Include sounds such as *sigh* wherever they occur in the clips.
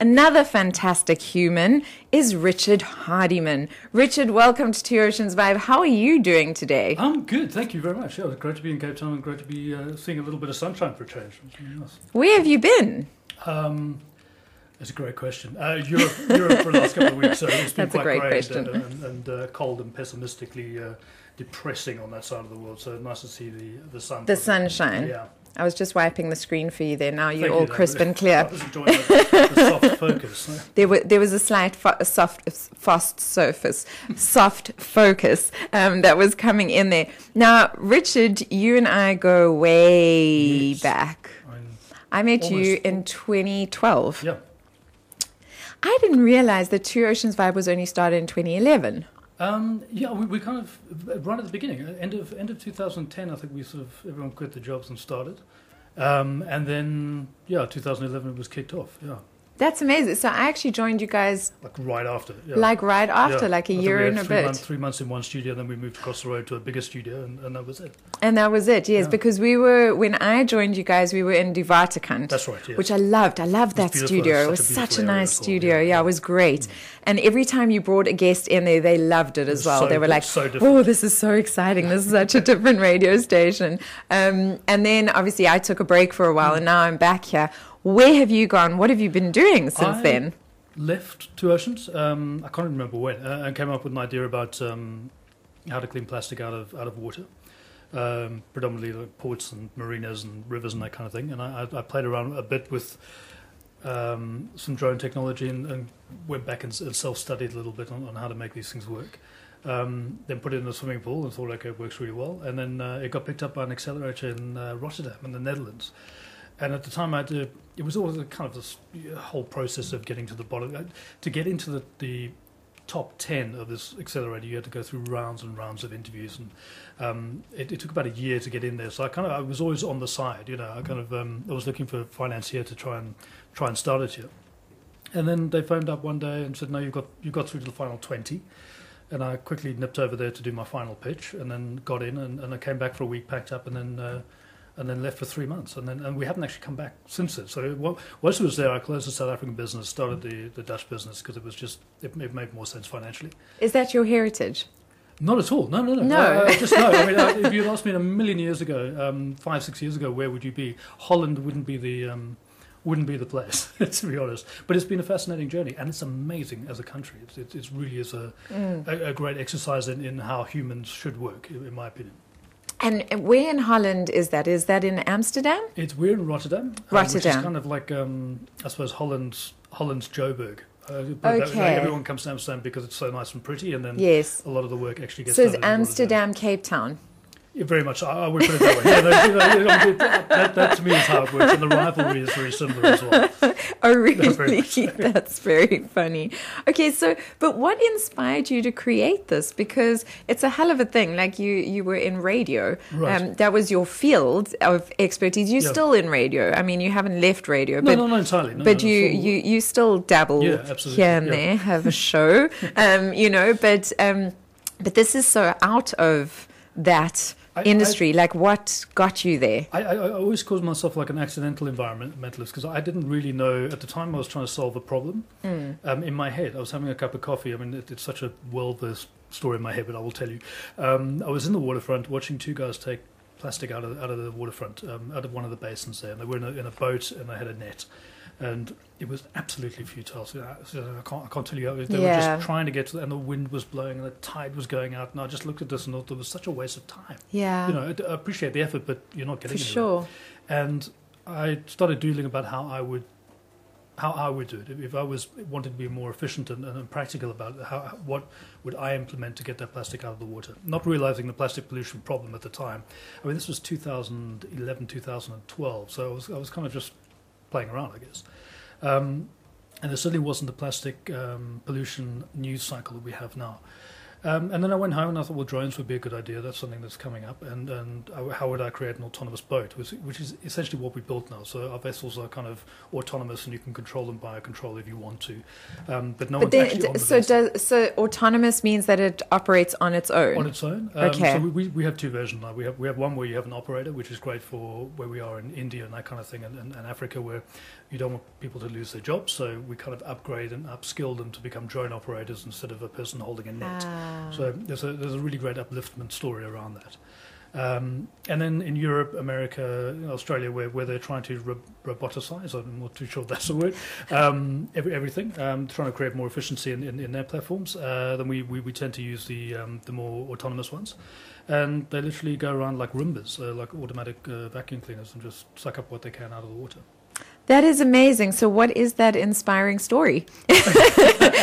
Another fantastic human is Richard Hardiman. Richard, welcome to Two Oceans Vibe. How are you doing today? I'm good, thank you very much. Yeah, it's great to be in Cape Town and great to be uh, seeing a little bit of sunshine for a change. Nice. Where have you been? Um, that's a great question. Uh, Europe, Europe for the last couple of weeks, so it's been That's quite great and, and, and uh, cold and pessimistically uh, depressing on that side of the world. So nice to see the the sun. The sunshine. Yeah. I was just wiping the screen for you there. Now you're Thank all you, crisp and clear. I was enjoying the, the soft *laughs* focus. There, were, there was a slight fo- soft, fast surface, soft focus um, that was coming in there. Now, Richard, you and I go way Yes. back. I mean, I met you in 2012. yeah. I didn't realize that Two Oceans Vibe was only started in 2011. Um, yeah, we, we kind of right at the beginning, uh, end of end of 2010. I think we sort of everyone quit their jobs and started, um, and then yeah, 2011 it was kicked off. Yeah, That's amazing. So I actually joined you guys like right after. Yeah. like right after, Yeah. like a year and a three bit. Months, three months in one studio, then we moved across the road to a bigger studio, and, and that was it. And that was it, yes, Yeah. because we were, when I joined you guys, we were in De Waterkant. That's right. Yes. Which I loved. I loved that studio. It was such a such a nice studio. yeah. Mm. It was great. And every time you brought a guest in there, they loved it as well. so they were like, so "Oh, this is so exciting! This is such a *laughs* different radio station." Um, and then obviously I took a break for a while, and now I'm back here. Where have you gone? What have you been doing since I- then? left Two Oceans. Um, I can't remember when, uh, and came up with an idea about um, how to clean plastic out of out of water, um, predominantly like ports and marinas and rivers and that kind of thing. And I, I I played around a bit with um, some drone technology and, and went back and, and self-studied a little bit on, on how to make these things work. Um, then put it in a swimming pool and thought, okay, it works really well. And then uh, it got picked up by an accelerator in uh, Rotterdam in the Netherlands. And at the time, I to, it was always a kind of this whole process of getting to the bottom. Uh, To get into the, the top 10 of this accelerator, you had to go through rounds and rounds of interviews. And um, it, it took about a year to get in there. So I kind of, I was always on the side, you know, I kind of, um, I was looking for a financier to try and, try and start it here. And then they phoned up one day and said, no, you got, you got through to the final 20. And I quickly nipped over there to do my final pitch and then got in and, and I came back for a week, packed up and then, uh, and then left for three months, and then and we haven't actually come back since then. So wa- once I was there, I closed the South African business, started the, the Dutch business because it was just it, it made more sense financially. Is that your heritage? Not at all. No, no, no. No. Uh, uh, just no. I mean, uh, if you'd asked me a million years ago, um, five, six years ago, where would you be? Holland wouldn't be the um, wouldn't be the place, *laughs* to be honest. But it's been a fascinating journey, and it's amazing as a country. It, it, it really is a, a, a great exercise in, in how humans should work, in in my opinion. And where in Holland is that? Is that in Amsterdam? It's we're in Rotterdam, uh, which is kind of like um, I suppose Holland's Holland's Joburg. Uh, but that- like, Okay. everyone comes to Amsterdam because it's so nice and pretty, and then Yes. a lot of the work actually gets So done is Rotterdam. Amsterdam Cape Town? Yeah, very much. I, I would put it that way. Yeah, that, you know, you that, that, to me is how it works, and the rivalry is very similar as well. *laughs* Oh, really? so. *laughs* That's very funny. Okay, so, but what inspired you to create this? Because it's a hell of a thing. Like you, you were in radio. Right. Um, that was your field of expertise. You're Yeah. still in radio. I mean, you haven't left radio, No, but no, not entirely. No, but no, you, you you still dabble Yeah, absolutely, here and there, have a show, *laughs* um, you know. But um, but this is so out of that I- industry. like, what got you there? I, I, I always called myself like an accidental environmentalist because I didn't really know at the time I was trying to solve a problem. Um, in my head, I was having a cup of coffee. I mean, it, it's such a well-versed story in my head, but I will tell you. Um, I was in the waterfront watching two guys take plastic out of out of the waterfront, um, out of one of the basins there, and they were in a, in a boat and they had a net, and it was absolutely futile. Uh, so I, can't I can't tell you. how- They were just trying to get to, the, and the wind was blowing and the tide was going out, and I just looked at this and thought it was such a waste of time Yeah, you know, I I appreciate the effort, but you're not for getting anywhere. sure. And I started doodling about how I would, how I would do it. If- If I was wanted to be more efficient and, and practical about it, how, what would I implement to get that plastic out of the water? Not realizing the plastic pollution problem at the time. I mean, this was 2011, 2012, so I was, I was kind of just playing around, I guess. Um, and there certainly wasn't the plastic um, pollution news cycle that we have now. Um, and then I went home and I thought, well, drones would be a good idea. That's something that's coming up. And, and how would I create an autonomous boat, which, which is essentially what we built now. So our vessels are kind of autonomous and you can control them by a controller if you want to. Um, but no but one's then, the so does so autonomous means that it operates on its own. on its own. Um, Okay. So we, we, we have two versions now. We have we have one where you have an operator, which is great for where we are in India and that kind of thing, and, and, and Africa, where you don't want people to lose their jobs. So we kind of upgrade and upskill them to become drone operators instead of a person holding a net. Ah. So there's a there's a really great upliftment story around that. Um, and then in Europe, America, Australia, where, where they're trying to ro- roboticize, I'm not too sure that's a word, um, every, everything, um, trying to create more efficiency in, in, in their platforms, uh, then we, we, we tend to use the, um, the more autonomous ones. And they literally go around like Roombas, uh, like automatic uh, vacuum cleaners, and just suck up what they can out of the water. That is amazing. So, what is that inspiring story? *laughs*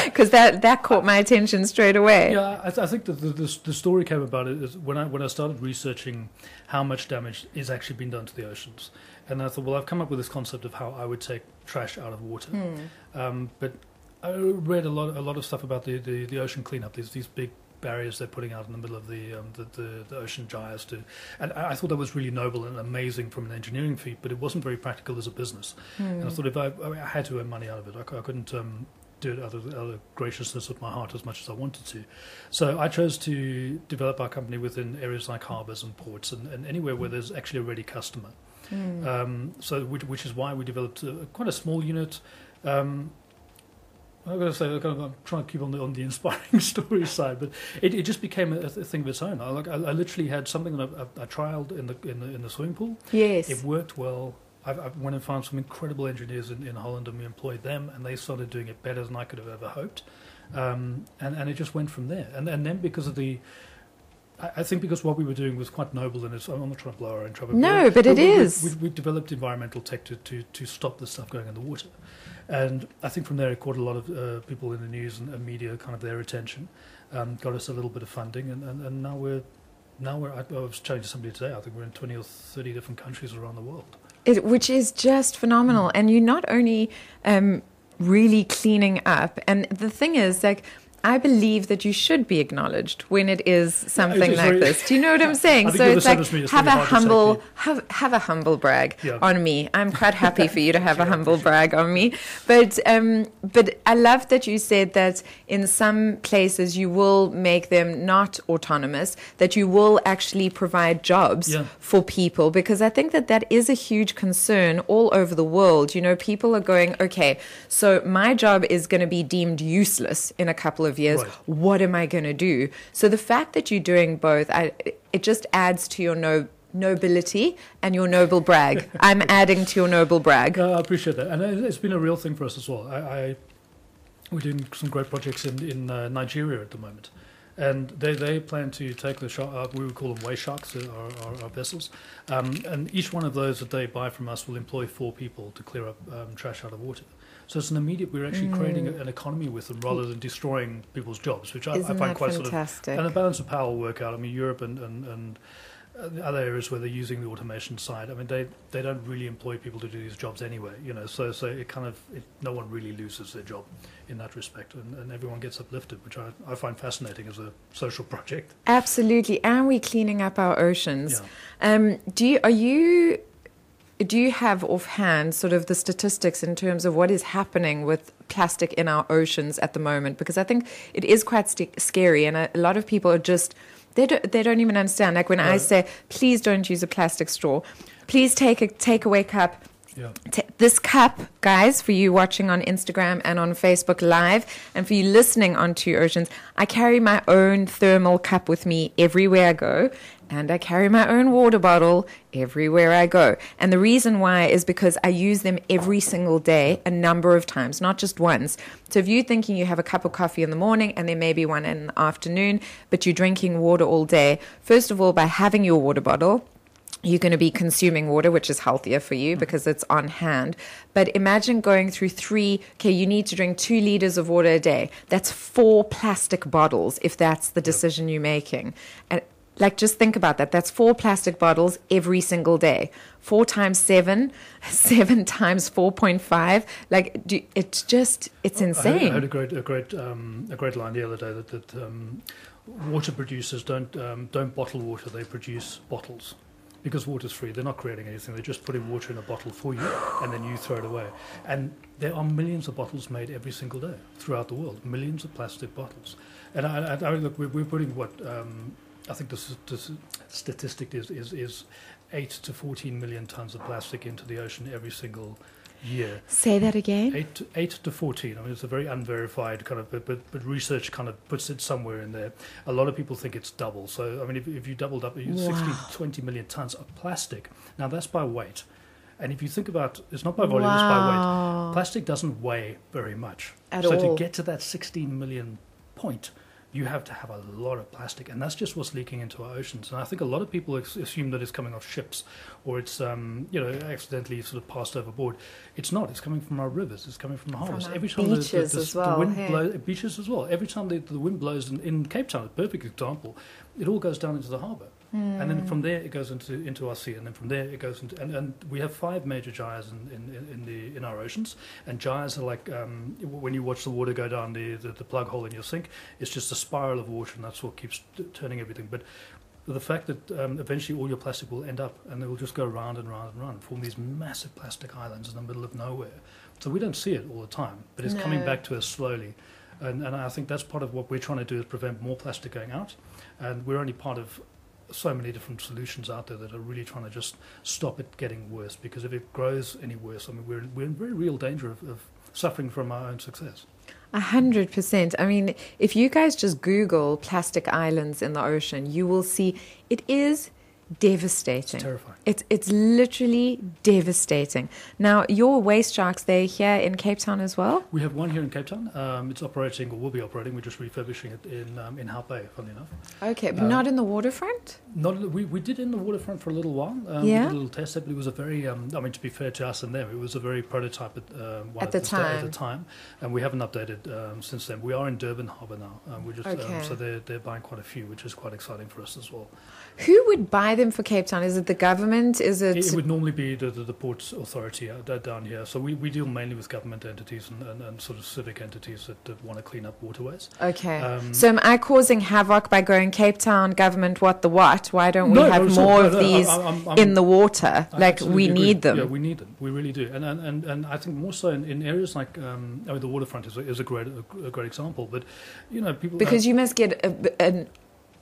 Because that that caught my attention straight away. Yeah, I, th- I think the, the, the story came about it is when I when I started researching how much damage is actually being done to the oceans, and I thought, well, I've come up with this concept of how I would take trash out of water. Hmm. Um, but I read a lot a lot of stuff about the, the, the ocean cleanup. These these big barriers they're putting out in the middle of the um, the, the, the ocean gyres to, and I I thought that was really noble and amazing from an engineering feat, but it wasn't very practical as a business. And I thought if I, I, mean, I had to earn money out of it, I, I couldn't um, do it out of, out of graciousness of my heart as much as I wanted to. So I chose to develop our company within areas like harbours and ports and, and anywhere where there's actually a ready customer. Hmm. Um, so which, which is why we developed a, quite a small unit. Um, I'm going to say kind of, I'm trying to keep on the on the inspiring *laughs* story side, but it, it just became a, a thing of its own. I, like, I, I literally had something that I, I, I trialed in the in the in the swimming pool. Yes. It worked well. I, I went and found some incredible engineers in, in Holland, and we employed them, and they started doing it better than I could have ever hoped. Um, and and it just went from there. And and then because of the I think because what we were doing was quite noble, and it's, I'm not trying to blow our own trumpet. No, but it we, we- is. We, we developed environmental tech to, to, to stop this stuff going in the water, and I think from there it caught a lot of uh, people in the news and, and media kind of their attention, um, got us a little bit of funding, and, and, and now we're now we're. I, I was chatting to somebody today. I think we're in 20 or 30 different countries around the world. It, which is just phenomenal. And you're not only um, really cleaning up, and the thing is, like, I believe that you should be acknowledged when it is something it's like very- this. Do you know what I'm *laughs* saying? So it's like me. It's have really a hard to say humble have have a humble brag Yeah. on me. I'm quite happy for you to have a humble brag on me. But um, but I love that you said that in some places you will make them not autonomous. That you will actually provide jobs Yeah. for people because I think that that is a huge concern all over the world. You know, people are going, okay, so my job is going to be deemed useless in a couple of years. Right. What am I going to do? So the fact that you're doing both, I, it just adds to your no, nobility and your noble brag. *laughs* I'm adding to your noble brag. I appreciate that, and it- it's been a real thing for us as well. I, I we're doing some great projects in in uh, Nigeria at the moment, and they they plan to take the shark. Uh, we would call them waste sharks, uh, our, our, our vessels, um, and each one of those that they buy from us will employ four people to clear up um, trash out of water. So it's an immediate. We're actually creating a- an economy with them rather than destroying people's jobs, which I, I find quite sort of and the balance of power will work out. I mean, Europe and, and, and other areas where they're using the automation side, I mean, they, they don't really employ people to do these jobs anyway, you know, so, so it kind of, it, no one really loses their job in that respect, and, and everyone gets uplifted, which I, I find fascinating as a social *laughs* project. Absolutely. And we're cleaning up our oceans. Yeah. Um, do you, are you do you have offhand sort of the statistics in terms of what is happening with plastic in our oceans at the moment? Because I think it is quite st- scary, and a, a lot of people are just they don't they don't even understand. Like when I say, please don't use a plastic straw, please take a takeaway cup. Yeah. This cup, guys, for you watching on Instagram and on Facebook Live, and for you listening on Two Oceans, I carry my own thermal cup with me everywhere I go, and I carry my own water bottle everywhere I go. And the reason why is because I use them every single day, a number of times, not just once. So if you're thinking you have a cup of coffee in the morning and there may be one in the afternoon, but you're drinking water all day, first of all, by having your water bottle, you're going to be consuming water, which is healthier for you because it's on hand. But imagine going through three, okay, you need to drink two liters of water a day. That's four plastic bottles if that's the decision you're making. And like, just think about that. That's four plastic bottles every single day. Four times seven, *laughs* seven times 4.5. Like, do, it's just, it's I heard, I insane. heard a great, a great, um, a great line the other day that, that um, water producers don't um, don't bottle water; they produce bottles because water's free. They're not creating anything; they're just putting water in a bottle for you, and then you throw it away. And there are millions of bottles made every single day throughout the world. Millions of plastic bottles. And I, I, I look, we're, we're putting what um, I think the, the statistic is, is is eight to fourteen million tons of plastic into the ocean every single year. Say that again. Eight to, eight to 14. I mean, it's a very unverified kind of, but, but, but research kind of puts it somewhere in there. A lot of people think it's double. So, I mean, if, if you doubled up, 60 Wow. to 20 million tons of plastic. Now, that's by weight. And if you think about it's not by volume, it's by weight. Plastic doesn't weigh very much. At so all. to get to that 16 million point, you have to have a lot of plastic, and that's just what's leaking into our oceans. And I think a lot of people assume that it's coming off ships, or it's um, you know accidentally sort of passed overboard. It's not. It's coming from our rivers. It's coming from the harbors. Every time the- the, the, as the wind hey? blows, beaches as well. Every time the, wind blows in, in Cape Town, a perfect example, it all goes down into the harbour. And Hmm. then from there it goes into into our sea, and then from there it goes into and, and we have five major gyres in, in, in- the in our oceans, and gyres are like um, when you watch the water go down the, the the plug hole in your sink, it's just a spiral of water, and that's what keeps t- turning everything. But the fact that um, eventually all your plastic will end up, and they will just go round and round and round, form these massive plastic islands in the middle of nowhere. So we don't see it all the time, but it's coming back to us slowly. And, and I think that's part of what we're trying to do is prevent more plastic going out. And we're only part of so many different solutions out there that are really trying to just stop it getting worse. Because if it grows any worse, I mean, we're, we're in very real danger of, of suffering from our own success. A hundred percent. I mean, if you guys just Google plastic islands in the ocean, you will see it is It's devastating. terrifying. It's it's literally devastating. Now, your waste sharks, they're here in Cape Town as well. We have one here in Cape Town. Um, it's operating, or will be operating. We're just refurbishing it in um, in Hout Bay, funnily enough. Okay, but Uh, not in the waterfront. Not we, we did in the waterfront for a little while. Um, we Yeah. did a little test, but it was a very. Um, I mean, to be fair to us and them, it was a very prototype at, um, one At the at time. the time, and we haven't updated um, since then. We are in Durban Harbour now. Um, we're just Okay. um, so they're they're buying quite a few, which is quite exciting for us as well. Who would buy them for Cape Town? Is it the government? Is it? It, it would normally be the, the, the Ports Authority uh, down here. So we, we deal mainly with government entities and, and, and sort of civic entities that, that want to clean up waterways. okay. Um, so am I causing havoc by going Cape Town government? What the what? Why don't we no, have no, more no, of these I'm- I'm- in the water? I like we agree. need them. Yeah, we need them. We really do. And and, and, and I think more so in, in areas like um, I mean, the waterfront is a, is a great a, great example. But you know, people Because you must get a, an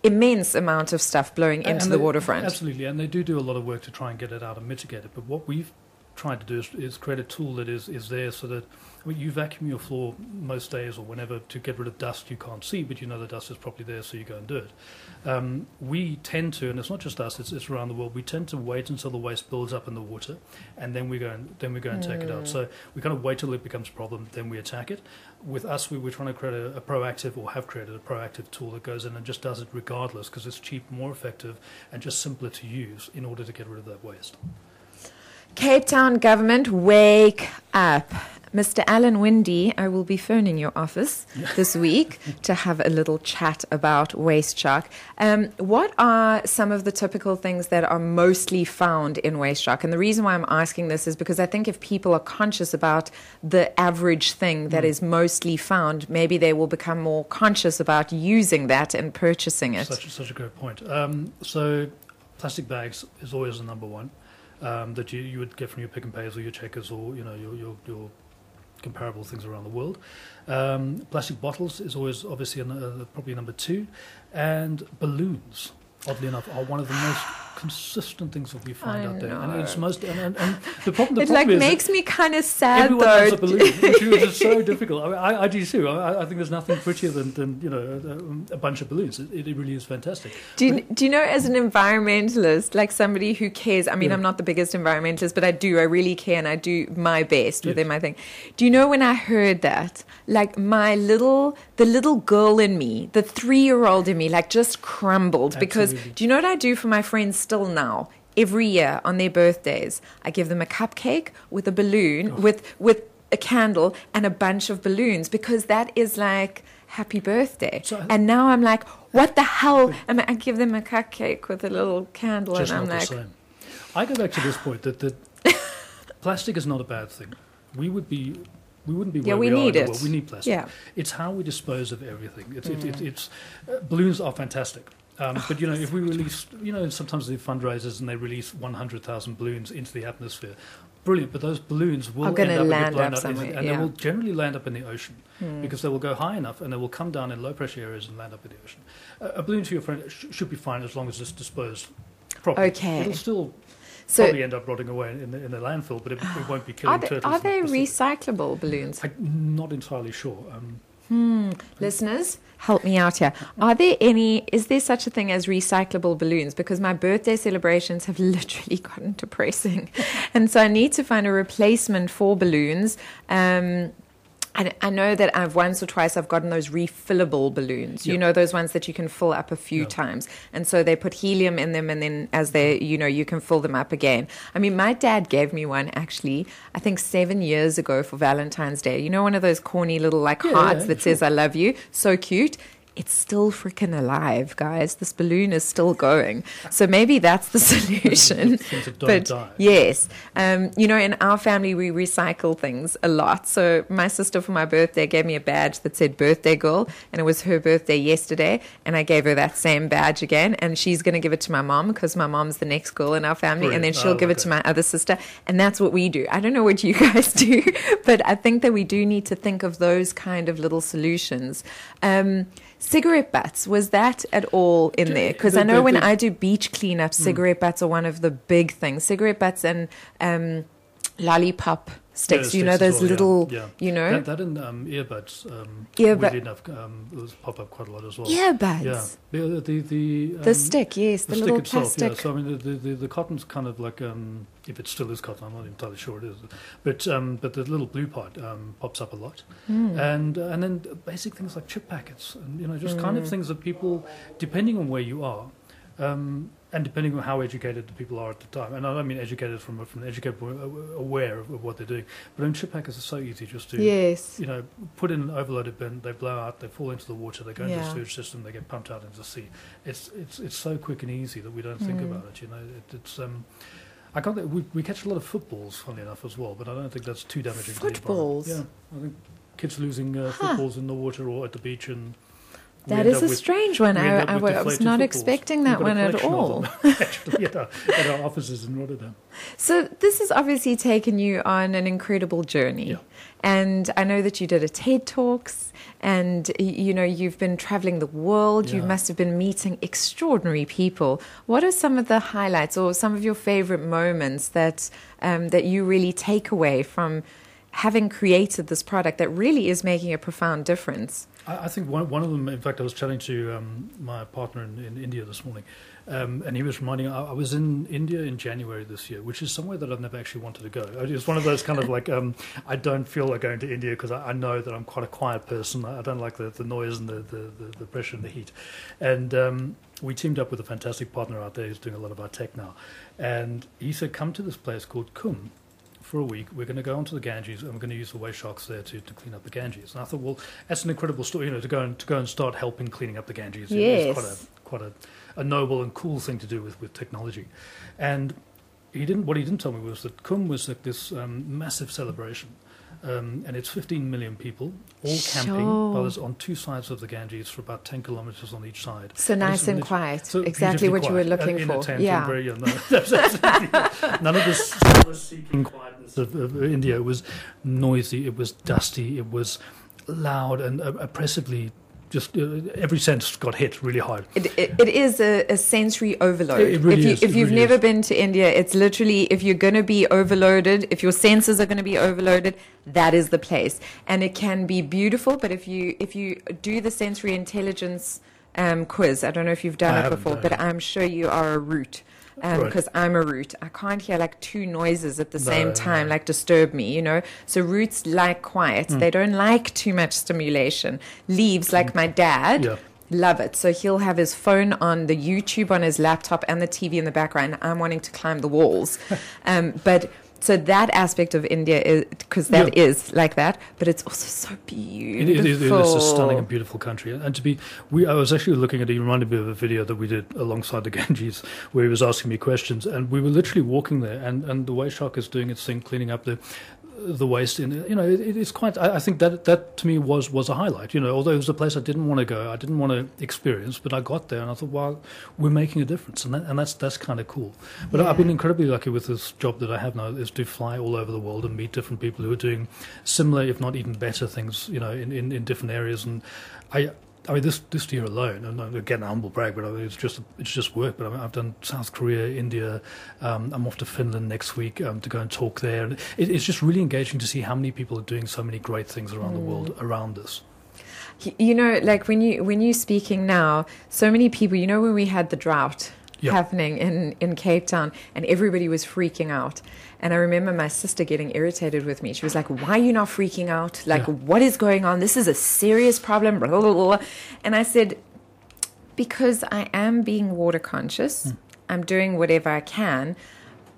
immense amount of stuff blowing into the waterfront. Absolutely, and they do do a lot of work to try and get it out and mitigate it. But what we've tried to do is, is create a tool that is, is there so that I mean, you vacuum your floor most days or whenever to get rid of dust you can't see, but you know the dust is probably there, so you go and do it. Um, we tend to, and it's not just us; it's, it's around the world. We tend to wait until the waste builds up in the water, and then we go and then we go and take it out. So we kind of wait till it becomes a problem, then we attack it. With us, we, we're trying to create a, a proactive, or have created a proactive tool that goes in and just does it regardless, because it's cheap, more effective, and just simpler to use in order to get rid of that waste. Cape Town government, wake up. Mr. Alan Winde, I will be phoning your office this *laughs* week to have a little chat about Waste Shark. Um, what are some of the typical things that are mostly found in Waste Shark? And the reason why I'm asking this is because I think if people are conscious about the average thing that is mostly found, maybe they will become more conscious about using that and purchasing it. Such, such a great point. Um, so, plastic bags is always the number one um, that you, you would get from your pick and pays or your checkers or you know your your, your comparable things around the world. Um, plastic bottles is always obviously an, uh, probably number two, and balloons. Oddly enough, are one of the most consistent things that we find I out there, know. and it's most and, and, and the problem. The it problem like makes me kind of sad Everyone though. has a *laughs* which is so difficult. I, mean, I, I do too. I, I think there's nothing prettier than, than you know a, a bunch of balloons. It, it really is fantastic. Do you, do you know, as an environmentalist, like somebody who cares, I mean, Yeah. I'm not the biggest environmentalist, but I do, I really care and I do my best Yes. within my thing. Do you know when I heard that, like my little, the little girl in me, the three year old in me, like just crumbled because do you know what I do for my friends still now? Every year on their birthdays, I give them a cupcake with a balloon, with, with a candle and a bunch of balloons because that is like happy birthday. So and now I'm like, what the hell? And I give them a cupcake with a little candle, and I'm like. I go back to this point that, that *laughs* plastic is not a bad thing. We would be we wouldn't be Yeah, where we we, need are in it. the world. We need plastic. Yeah. It's how we dispose of everything. It's, it, it, Mm. it's uh, balloons are fantastic. Um, Oh, but you know, if we release, you know, sometimes they fundraisers and they release 100,000 balloons into the atmosphere, brilliant. But those balloons will end up and land blown up into- somewhere, and yeah. they will generally land up in the ocean Hmm. because they will go high enough and they will come down in low pressure areas and land up in the ocean. Uh, a balloon to your friend sh- should be fine as long as it's disposed properly. Okay. It'll still So probably end up rotting away in the, in the landfill, but it, it won't be killing are they, turtles. are in the they recyclable balloons? I'm not entirely sure. Um, Hmm. Listeners, help me out here. Are there any, is there such a thing as recyclable balloons? Because my birthday celebrations have *laughs* literally gotten depressing. *laughs* And so I need to find a replacement for balloons. Um, I, I know that I've once or twice I've gotten those refillable balloons. You know those ones that you can fill up a few times, and so they put helium in them, and then as they, you know, you can fill them up again. I mean, my dad gave me one actually. I think seven years ago for Valentine's Day. You know, one of those corny little like Yeah, hearts yeah, that says "I love you." So cute. It's still freaking alive, guys. This balloon is still going. So maybe that's the *laughs* solution. But die. yes, um, you know, in our family we recycle things a lot. So my sister for my birthday gave me a badge that said "birthday girl," and it was her birthday yesterday, and I gave her that same badge again, and she's going to give it to my mom because my mom's the next girl in our family, and then she'll Oh, give it to my other sister, and that's what we do. I don't know what you *laughs* guys do, but I think that we do need to think of those kind of little solutions. Um, cigarette butts was that at all in there? Because I know when Hmm. I do beach cleanup, cigarette butts are one of the big things. Cigarette butts and um, lollipop sticks. Yeah, you know those well, little, Yeah. you know, That, that and um, earbuds, um, Earbud- weirdly enough, um, those pop up quite a lot as well. earbuds. Yeah, the the the, The um, stick, yes, the, the little stick itself. plastic. Yeah, so I mean, the, the, the, the cotton's kind of like um, if it still is cotton, I'm not entirely sure it is, but um, but the little blue part um, pops up a lot, Hmm. and uh, and then basic things like chip packets, and you know, just kind Hmm. of things that people, depending on where you are. Um, and depending on how educated the people are at the time, and I don't mean educated from from an educated point, aware of, of what they're doing, but on chip packets are so easy just to yes. you know, put in an overloaded bin, they blow out, they fall into the water, they go into Yeah. the sewage system, they get pumped out into the sea. It's it's it's so quick and easy that we don't think Mm. about it. You know, it, it's um, I can't. think- We, we catch a lot of footballs, funny enough, as well, but I don't think that's too damaging. to the environment. Footballs? Yeah, I think kids losing uh, Huh. footballs in the water or at the beach and. That is a with- strange one. I, I, I was not expecting that one at all. *laughs* Actually, at our, at our offices in Rotterdam. So this has obviously taken you on an incredible journey. Yeah. And I know that you did a TED Talks and you know you've been traveling the world. You must have been meeting extraordinary people. What are some of the highlights or some of your favorite moments that um, that you really take away from having created this product that really is making a profound difference? I, I think one, one of them, in fact, I was chatting to um, my partner in, in India this morning, um, and he was reminding I, I was in India in January this year, which is somewhere that I've never actually wanted to go. It's one of those kind of like, um, I don't feel like going to India because I, I know that I'm quite a quiet person. I don't like the, the noise and the, the, the, the pressure and the heat. And um, we teamed up with a fantastic partner out there who's doing a lot of our tech now. And he said, come to this place called Kumbh for a week. We're going to go onto the Ganges and we're going to use the waste sharks there to, to clean up the Ganges. And I thought, well, that's an incredible story, you know, to go and to go and start helping cleaning up the Ganges. It is quite a quite a, a noble and cool thing to do with, with technology. And he didn't. What he didn't tell me was that Kumbh was like this um, massive celebration. Um, and it's 15 million people, all camping, Sure. it's on two sides of the Ganges for about 10 kilometers on each side. So And nice and quiet. so exactly what you were looking in for. Yeah. very, yeah, no, *laughs* none of this solace-seeking quietness of, of India. It was noisy. It was dusty. It was loud and uh, oppressively. Just uh, every sense got hit really hard. It, it, it is a, a sensory overload. It- really if you, is, if it you've really never is. been to India, it's literally if you're going to be overloaded, if your senses are going to be overloaded, that is the place. And it can be beautiful, but if you if you do the sensory intelligence um, quiz, I don't know if you've done I it before, done but. I'm sure you are a root. Right. Because I'm a root, I can't hear like two noises at the No, same time, no. like disturb me, you know. So roots like quiet; Mm. they don't like too much stimulation. Leaves, like my dad, Yeah. Love it. So he'll have his phone on, the YouTube on his laptop, and the TV in the background. I'm wanting to climb the walls. *laughs* um, but so that aspect of India is because that is like that, but it's also so It, beautiful. it, it is a stunning and beautiful country, and to be, we. I was actually looking at. It reminded me of a video that we did alongside the *laughs* Ganges, where he was asking me questions, and we were literally walking there, and and the waste shark is doing its thing, cleaning up the. The waste in you know it, it's quite I, I, think that that to me was was a highlight you know although it was a place I didn't want to go I didn't want to experience but I got there and I thought well we're making a difference and that, and that's that's kind of cool but yeah. I've been incredibly lucky with this job that I have now is to fly all over the world and meet different people who are doing similar if not even better things you know in, in, in different areas and I I mean, this this year alone, and again, a humble brag, but it's just it's just work. But I have done South Korea, India. Um, I'm off to Finland next week um, to go and talk there. And it, it's just really engaging to see how many people are doing so many great things around mm. the world around us. You know, like when you when you're speaking now, so many people. You know, when we had the drought yep. happening in in Cape Town, and everybody was freaking out. And I remember my sister getting irritated with me. She was like, Why are you not freaking out? Like, yeah. what is going on? This is a serious problem. Blah, blah, blah. And I said, Because I am being water conscious, mm. I'm doing whatever I can,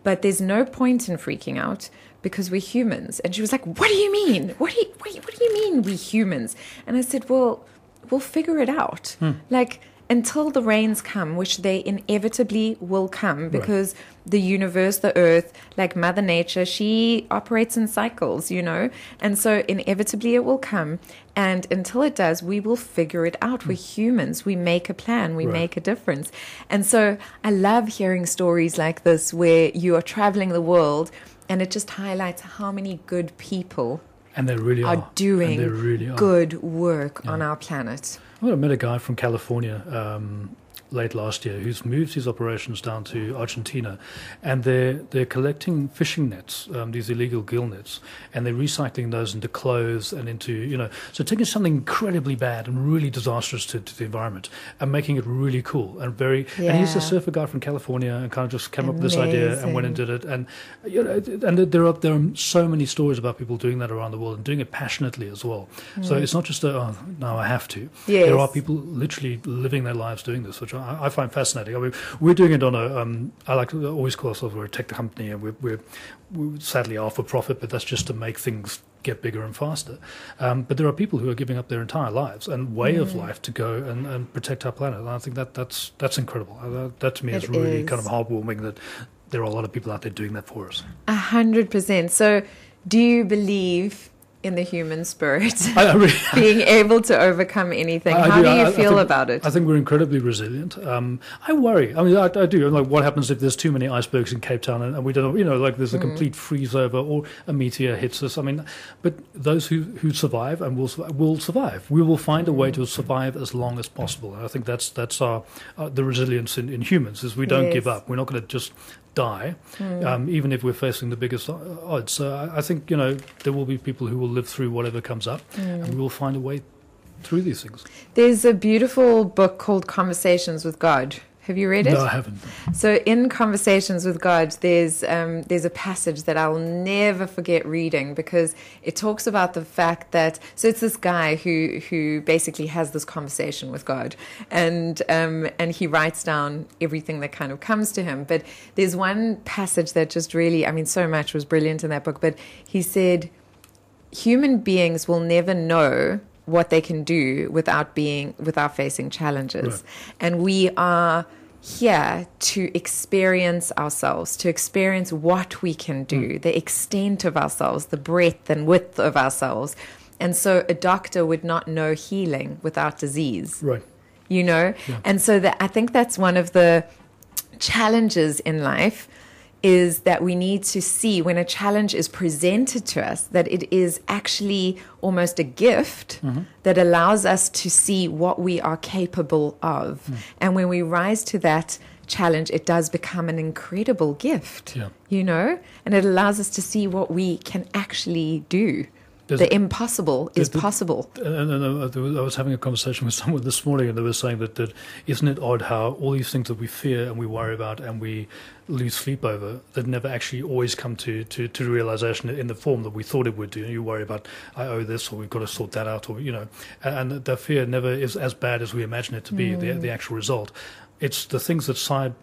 but there's no point in freaking out because we're humans. And she was like, What do you mean? What do you, what, what do you mean we humans? And I said, Well, we'll figure it out. Mm. Like, until the rains come, which they inevitably will come because right. the universe, the earth, like Mother Nature, she operates in cycles, you know? And so inevitably it will come. And until it does, we will figure it out. We're hmm. humans. We make a plan, we right. make a difference. And so I love hearing stories like this where you are traveling the world and it just highlights how many good people and they really are, are. doing really are. good work yeah. on our planet. I met a guy from California um, late last year who's moved his operations down to Argentina, and they're they're collecting fishing nets, um, these illegal gill nets, and they're recycling those into clothes and into you know so taking something incredibly bad and really disastrous to, to the environment and making it really cool and very. Yeah. And he's a surfer guy from California and kind of just came Amazing. up with this idea and went and did it, and you know, and there are there are so many stories about people doing that around the world and doing it passionately as well. Mm. So it's not just a oh no I have to. Yes. There are people literally living their lives doing this, which I, I find fascinating. I mean, we're doing it on a. Um, I like to always call ourselves we're a tech company, and we're, we're, we're sadly are for profit, but that's just to make things get bigger and faster. Um, but there are people who are giving up their entire lives and way mm. of life to go and, and, protect our planet. And I think that that's that's incredible. Uh, that to me is really is. kind of heartwarming that there are a lot of people out there doing that for us. A hundred percent. So, do you believe in the human spirit, I, I *laughs* being able to overcome anything. I, How do, do you feel think, about it? I think we're incredibly resilient. Um, I worry. I mean, I, do. Like, what happens if there's too many icebergs in Cape Town and, and we don't, you know, like there's a mm. complete freeze over or a meteor hits us? I mean, but those who, who survive and will will survive. We will find a way to survive as long as possible. And I think that's that's our uh, the resilience in, in humans is we don't yes. give up. We're not going to just die, mm. um, even if we're facing the biggest odds. So I, think you know there will be people who will live through whatever comes up, mm. and we will find a way through these things. There's a beautiful book called Conversations with God have you read it? No, I haven't. So, in Conversations with God, there's um, there's a passage that I'll never forget reading because it talks about the fact that so it's this guy who who basically has this conversation with God, and um, and he writes down everything that kind of comes to him. But there's one passage that just really, I mean, so much was brilliant in that book. But he said, human beings will never know what they can do without being without facing challenges right. and we are here to experience ourselves to experience what we can do mm. the extent of ourselves the breadth and width of ourselves and so a doctor would not know healing without disease right you know yeah. and so that i think that's one of the challenges in life is that we need to see when a challenge is presented to us that it is actually almost a gift mm-hmm. that allows us to see what we are capable of. Mm. And when we rise to that challenge, it does become an incredible gift, yeah. you know, and it allows us to see what we can actually do. There's the impossible is the, possible. And, and, and, I was having a conversation with *laughs* someone this morning, and they were saying that, that isn't it odd how all these things that we fear and we worry about and we lose sleep over that never actually always come to, to, to realization in the form that we thought it would do. You worry about I owe this, or we've got to sort that out, or you know, and, and the fear never is as bad as we imagine it to be. Mm. The the actual result, it's the things that side uh,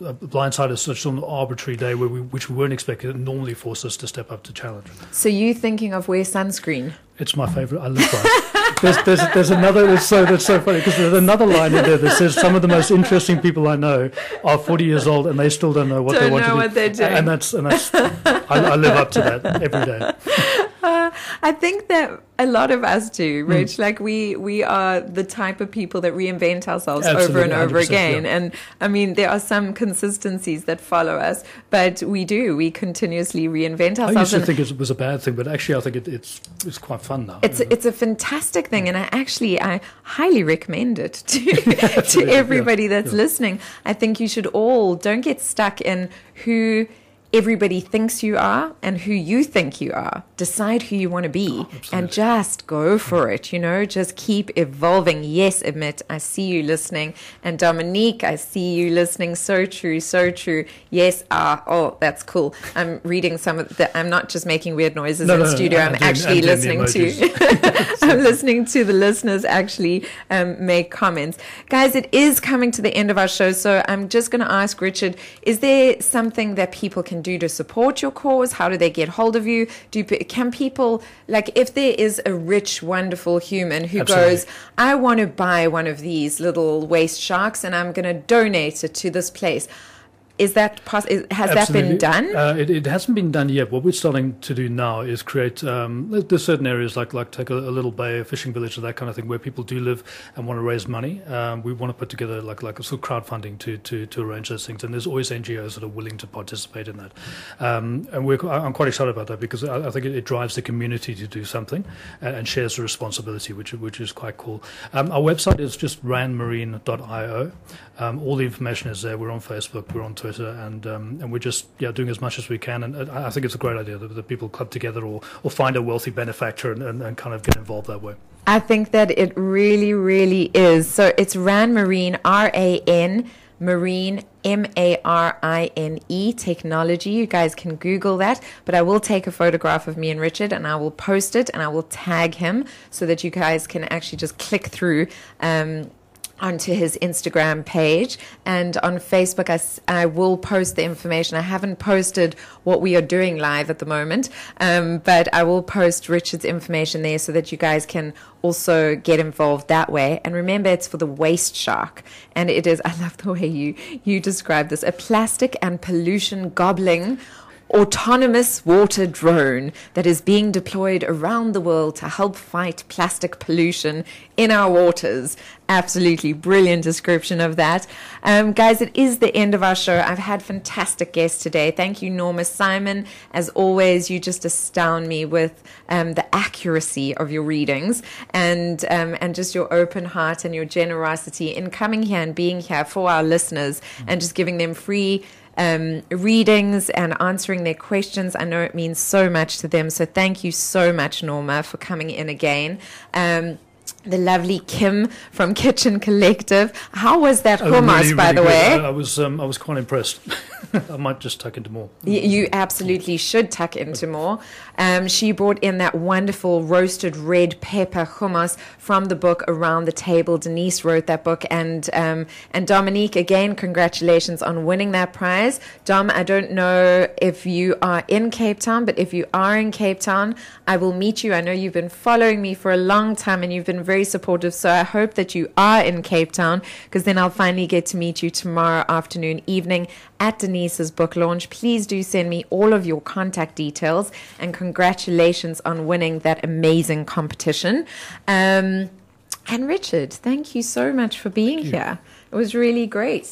Blindside is such an arbitrary day where we, which we weren't expecting. It normally forces us to step up to challenge. So you thinking of wear sunscreen? It's my favorite. I live by it. There's, there's, there's another. It's so that's so funny because there's another line in there that says some of the most interesting people I know are 40 years old and they still don't know what Don't they want know to do. what they're doing. And that's and that's. I, I live up to that every day. *laughs* Uh, I think that a lot of us Hmm. do, Rich. Like we we are the type of people that reinvent ourselves over and over again. yeah. And I mean, there are some consistencies that follow us, but we do. We continuously reinvent ourselves. I used to think it was a bad thing, but actually I think it, it's it's quite fun now. it's know. it's a fantastic thing, and I actually I highly recommend it to *laughs* *laughs* to Absolutely, yeah, everybody that's listening. I think you should all don't get stuck in who everybody thinks you are and who you think you are. Decide who you want to be and Oh, absolutely. just go for it. You know, just keep evolving. Yes, admit I see you listening, and Dominique, I see you listening. So true, so true. Yes, ah, oh, that's cool. I'm reading some of the. I'm not just making weird noises No, in no, the no, studio. I'm I'm doing- actually I'm listening to. *laughs* *laughs* I'm listening to the listeners actually um, make comments. Guys, it is coming to the end of our show, so I'm just going to ask Richard: Is there something that people can do to support your cause? How do they get hold of you? Do can people like if there is a rich, wonderful human who Absolutely. goes, "I want to buy one of these little waste sharks, and I'm going to donate it to this place." Is that pos- is, has that been done? Uh, it, it hasn't been done yet. What we're starting to do now is create. Um, there's certain areas like like take a, a little bay, a fishing village, or that kind of thing, where people do live and want to raise money. Um, we want to put together like like a sort of crowdfunding to to to arrange those things. And there's always NGOs that are willing to participate in that. Um, and we're, I'm quite excited about that because I, I think it, it drives the community to do something and, and shares the responsibility, which which is quite cool. Um, our website is just ranmarine.io. Um, all the information is there. We're on Facebook, we're on Twitter, and um, and we're just yeah doing as much as we can. And I think it's a great idea that, that people club together or, or find a wealthy benefactor and, and, and kind of get involved that way. I think that it really, really is. So it's Ran Marine, R A N Marine, M A R I N E technology. You guys can Google that, but I will take a photograph of me and Richard and I will post it and I will tag him so that you guys can actually just click through. Um, onto his Instagram page. And on Facebook I, I will post the information. I haven't posted what we are doing live at the moment um, but I will post Richard's information there so that you guys can also get involved that way. And remember it's for the waste shark. And it is *laughs* I love the way you you describe this a plastic and pollution gobbling autonomous water drone that is being deployed around the world to help fight plastic pollution in our waters. Absolutely brilliant description of that. Um, guys, it is the end of our show. I've had fantastic guests today. Thank you, Norma Simon. As always, you just astound me with um, the accuracy of your readings and um, and just your open heart and your generosity in coming here and being here for our listeners and just giving them free um, readings and answering their questions. I know it means so much to them. So thank you so much, Norma, for coming in again. Um, the lovely Kim from Kitchen Collective. How was that Oh, hummus, really, by really the good. way? I, I was um, I was quite impressed. *laughs* I might just tuck into more. Y- You absolutely should tuck into more. Um, she brought in that wonderful roasted red pepper hummus from the book Around the Table. Denise wrote that book, and um, and Dominique again, congratulations on winning that prize. Dom, I don't know if you are in Cape Town, but if you are in Cape Town, I will meet you. I know you've been following me for a long time, and you've been very supportive. So I hope that you are in Cape Town, because then I'll finally get to meet you tomorrow afternoon, evening at Denise's book launch. Please do send me all of your contact details and congratulations on winning that amazing competition. Um, and Richard, thank you so much for being here. It was really great.